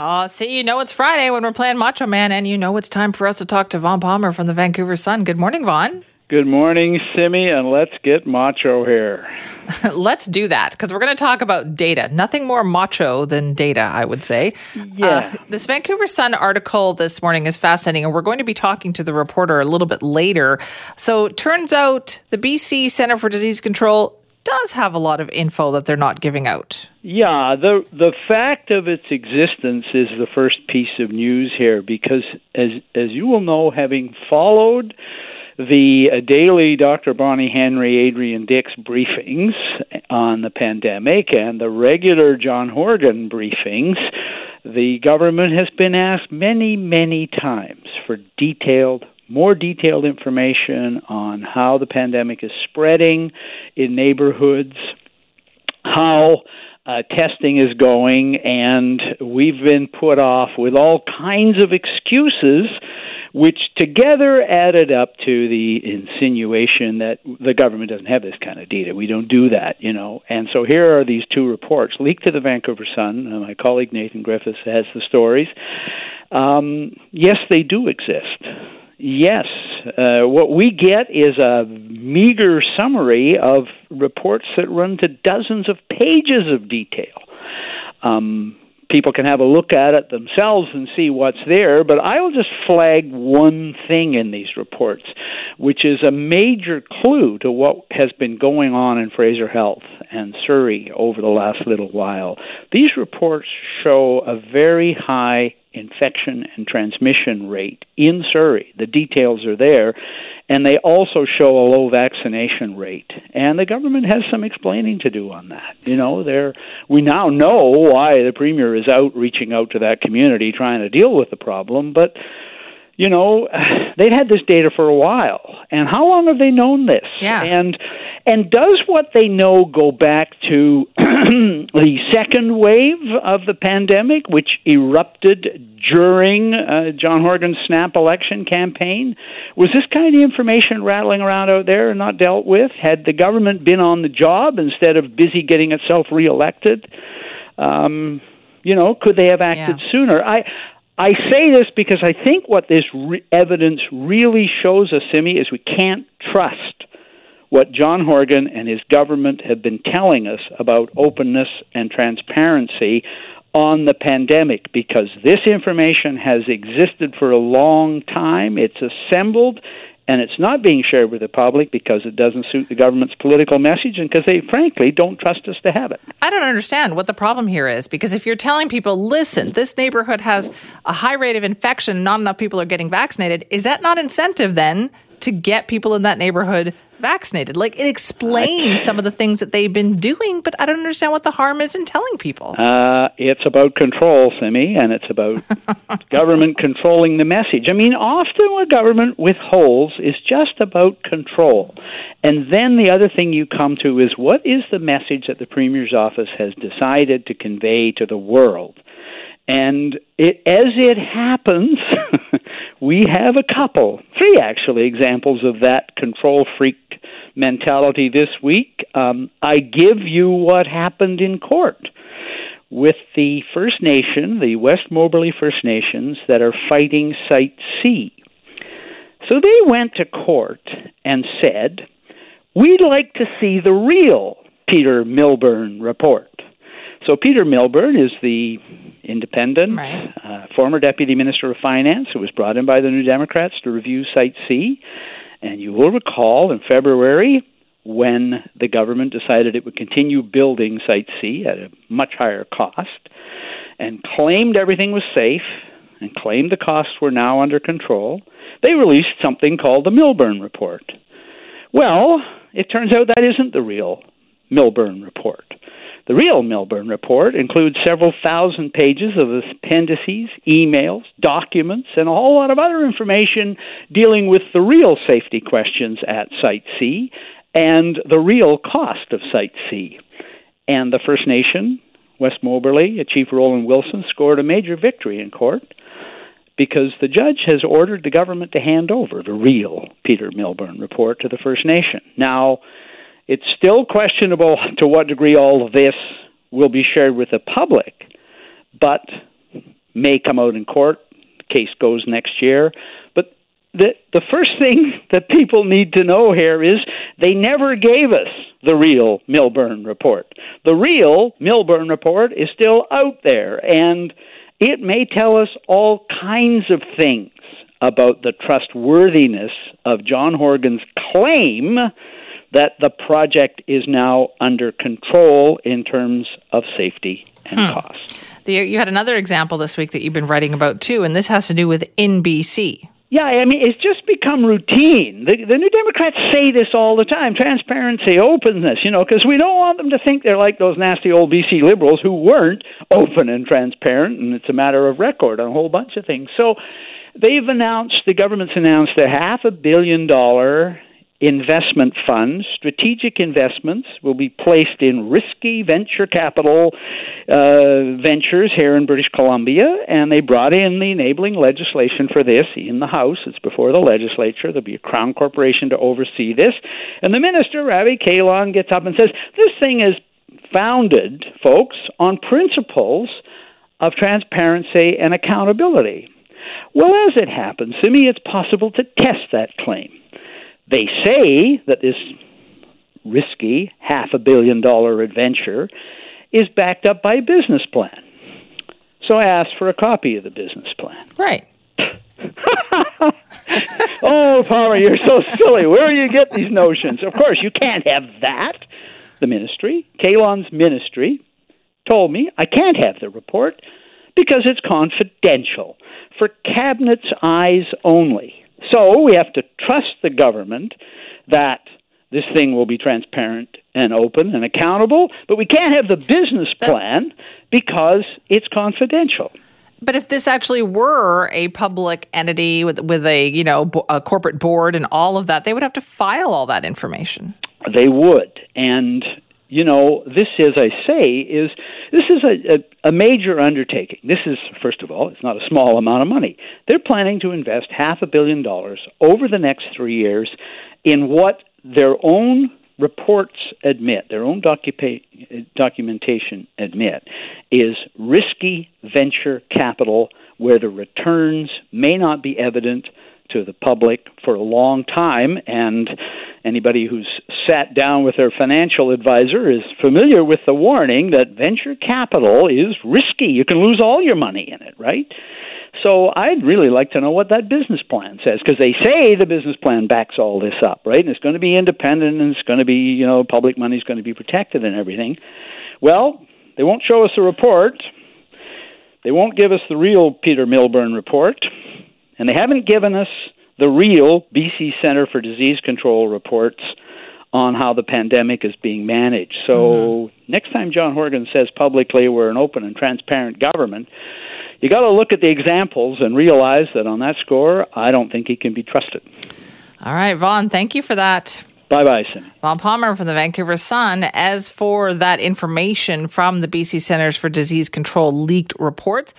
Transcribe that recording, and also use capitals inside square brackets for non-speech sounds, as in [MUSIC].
Oh, see, you know it's Friday when we're playing Macho Man, and you know it's time for us to talk to Vaughn Palmer from the Vancouver Sun. Good morning, Vaughn. Good morning, Simi, and let's get macho here. [LAUGHS] let's do that because we're going to talk about data. Nothing more macho than data, I would say. Yeah. Uh, this Vancouver Sun article this morning is fascinating, and we're going to be talking to the reporter a little bit later. So, turns out the BC Center for Disease Control does have a lot of info that they're not giving out. Yeah, the the fact of its existence is the first piece of news here because as as you will know having followed the uh, daily Dr. Bonnie Henry, Adrian Dix briefings on the pandemic and the regular John Horgan briefings, the government has been asked many, many times for detailed more detailed information on how the pandemic is spreading in neighborhoods, how uh, testing is going, and we've been put off with all kinds of excuses which together added up to the insinuation that the government doesn't have this kind of data. We don't do that, you know. And so here are these two reports leaked to the Vancouver Sun. And my colleague Nathan Griffiths has the stories. Um, yes, they do exist. Yes, uh, what we get is a meager summary of reports that run to dozens of pages of detail. Um, people can have a look at it themselves and see what's there, but I will just flag one thing in these reports, which is a major clue to what has been going on in Fraser Health and Surrey over the last little while. These reports show a very high infection and transmission rate in Surrey. The details are there and they also show a low vaccination rate. And the government has some explaining to do on that. You know, there we now know why the premier is out reaching out to that community trying to deal with the problem, but you know, [SIGHS] they've had this data for a while. And how long have they known this? Yeah. And and does what they know go back to [CLEARS THROAT] the second wave of the pandemic, which erupted during uh, John Horgan's snap election campaign? Was this kind of information rattling around out there and not dealt with? Had the government been on the job instead of busy getting itself reelected? Um, you know, could they have acted Yeah. sooner? I I say this because I think what this re- evidence really shows us, Simi, is we can't trust what John Horgan and his government have been telling us about openness and transparency on the pandemic because this information has existed for a long time. It's assembled and it's not being shared with the public because it doesn't suit the government's political message and because they frankly don't trust us to have it. I don't understand what the problem here is because if you're telling people, listen, this neighborhood has a high rate of infection, not enough people are getting vaccinated, is that not incentive then to get people in that neighborhood vaccinated? Like it explains some of the things that they've been doing, but I don't understand what the harm is in telling people. Uh, it's about control, Simi, and it's about [LAUGHS] government controlling the message. I mean, often what government withholds is just about control. And then the other thing you come to is what is the message that the Premier's office has decided to convey to the world? And it, as it happens, [LAUGHS] we have a couple, three actually, examples of that control freak mentality this week. Um, I give you what happened in court with the First Nation, the West Moberly First Nations, that are fighting Site C. So they went to court and said, We'd like to see the real Peter Milburn report. So Peter Milburn is the Right. uh, former deputy minister of finance who was brought in by the New Democrats to review Site C. And you will recall in February when the government decided it would continue building Site C at a much higher cost and claimed everything was safe and claimed the costs were now under control, they released something called the Milburn Report. Well, it turns out that isn't the real Milburn Report. The real Milburn Report includes several thousand pages of appendices, emails, documents, and a whole lot of other information dealing with the real safety questions at Site C and the real cost of Site C. And the First Nation, West Moberly, Chief Roland Willson, scored a major victory in court because the judge has ordered the government to hand over the real Peter Milburn report to the First Nation. Now, it's still questionable to what degree all of this will be shared with the public, but may come out in court. The case goes next year. But the the first thing [LAUGHS] that people need to know here is they never gave us the real Milburn report. The real Milburn report is still out there and it may tell us all kinds of things about the trustworthiness of John Horgan's claim that the project is now under control in terms of safety and hmm. cost. The, you had another example this week that you've been writing about too, and this has to do with InBC. Yeah, I mean, it's just become routine. The, the New Democrats say this all the time transparency, openness, you know, because we don't want them to think they're like those nasty old BC liberals who weren't open and transparent, and it's a matter of record on a whole bunch of things. So they've announced, the government's announced a half a billion dollar investment funds, strategic investments, will be placed in risky venture capital uh, ventures here in British Columbia, and they brought in the enabling legislation for this in the House. It's before the legislature. There'll be a Crown Corporation to oversee this. And the minister, Ravi Kahlon, gets up and says, This thing is founded, folks, on principles of transparency and accountability. Well, as it happens, to me, it's possible to test that claim. They say that this risky half a billion dollar adventure is backed up by a business plan. So I asked for a copy of the business plan. Right. [LAUGHS] oh, Palmer, you're so silly. Where do you get these notions? Of course, you can't have that. The ministry, Kahlon's ministry, told me I can't have the report because it's confidential for cabinet's eyes only. So we have to trust the government that this thing will be transparent and open and accountable, but we can't have the business plan because it's confidential. But if this actually were a public entity with with a you know a corporate board and all of that, they would have to file all that information. They would, and you know, this, as I say, is this is a, a, a, major undertaking. This is, first of all, it's not a small amount of money. They're planning to invest half a billion dollars over the next three years in what their own reports admit, their own docu- documentation admit, is risky venture capital where the returns may not be evident to the public for a long time, and anybody who's sat down with their financial advisor is familiar with the warning that venture capital is risky. You can lose all your money in it, right? So I'd really like to know what that business plan says because they say the business plan backs all this up, right? And it's going to be independent and it's going to be, you know, public money is going to be protected and everything. Well, they won't show us a report. They won't give us the real Peter Milburn report. And they haven't given us the real BC Center for Disease Control reports on how the pandemic is being managed. So mm-hmm. next time John Horgan says publicly we're an open and transparent government, you got to look at the examples and realize that on that score, I don't think he can be trusted. All right, Vaughn, thank you for that. Bye bye, Cindy. Vaughn Palmer from the Vancouver Sun. As for that information from the BC Centers for Disease Control leaked reports,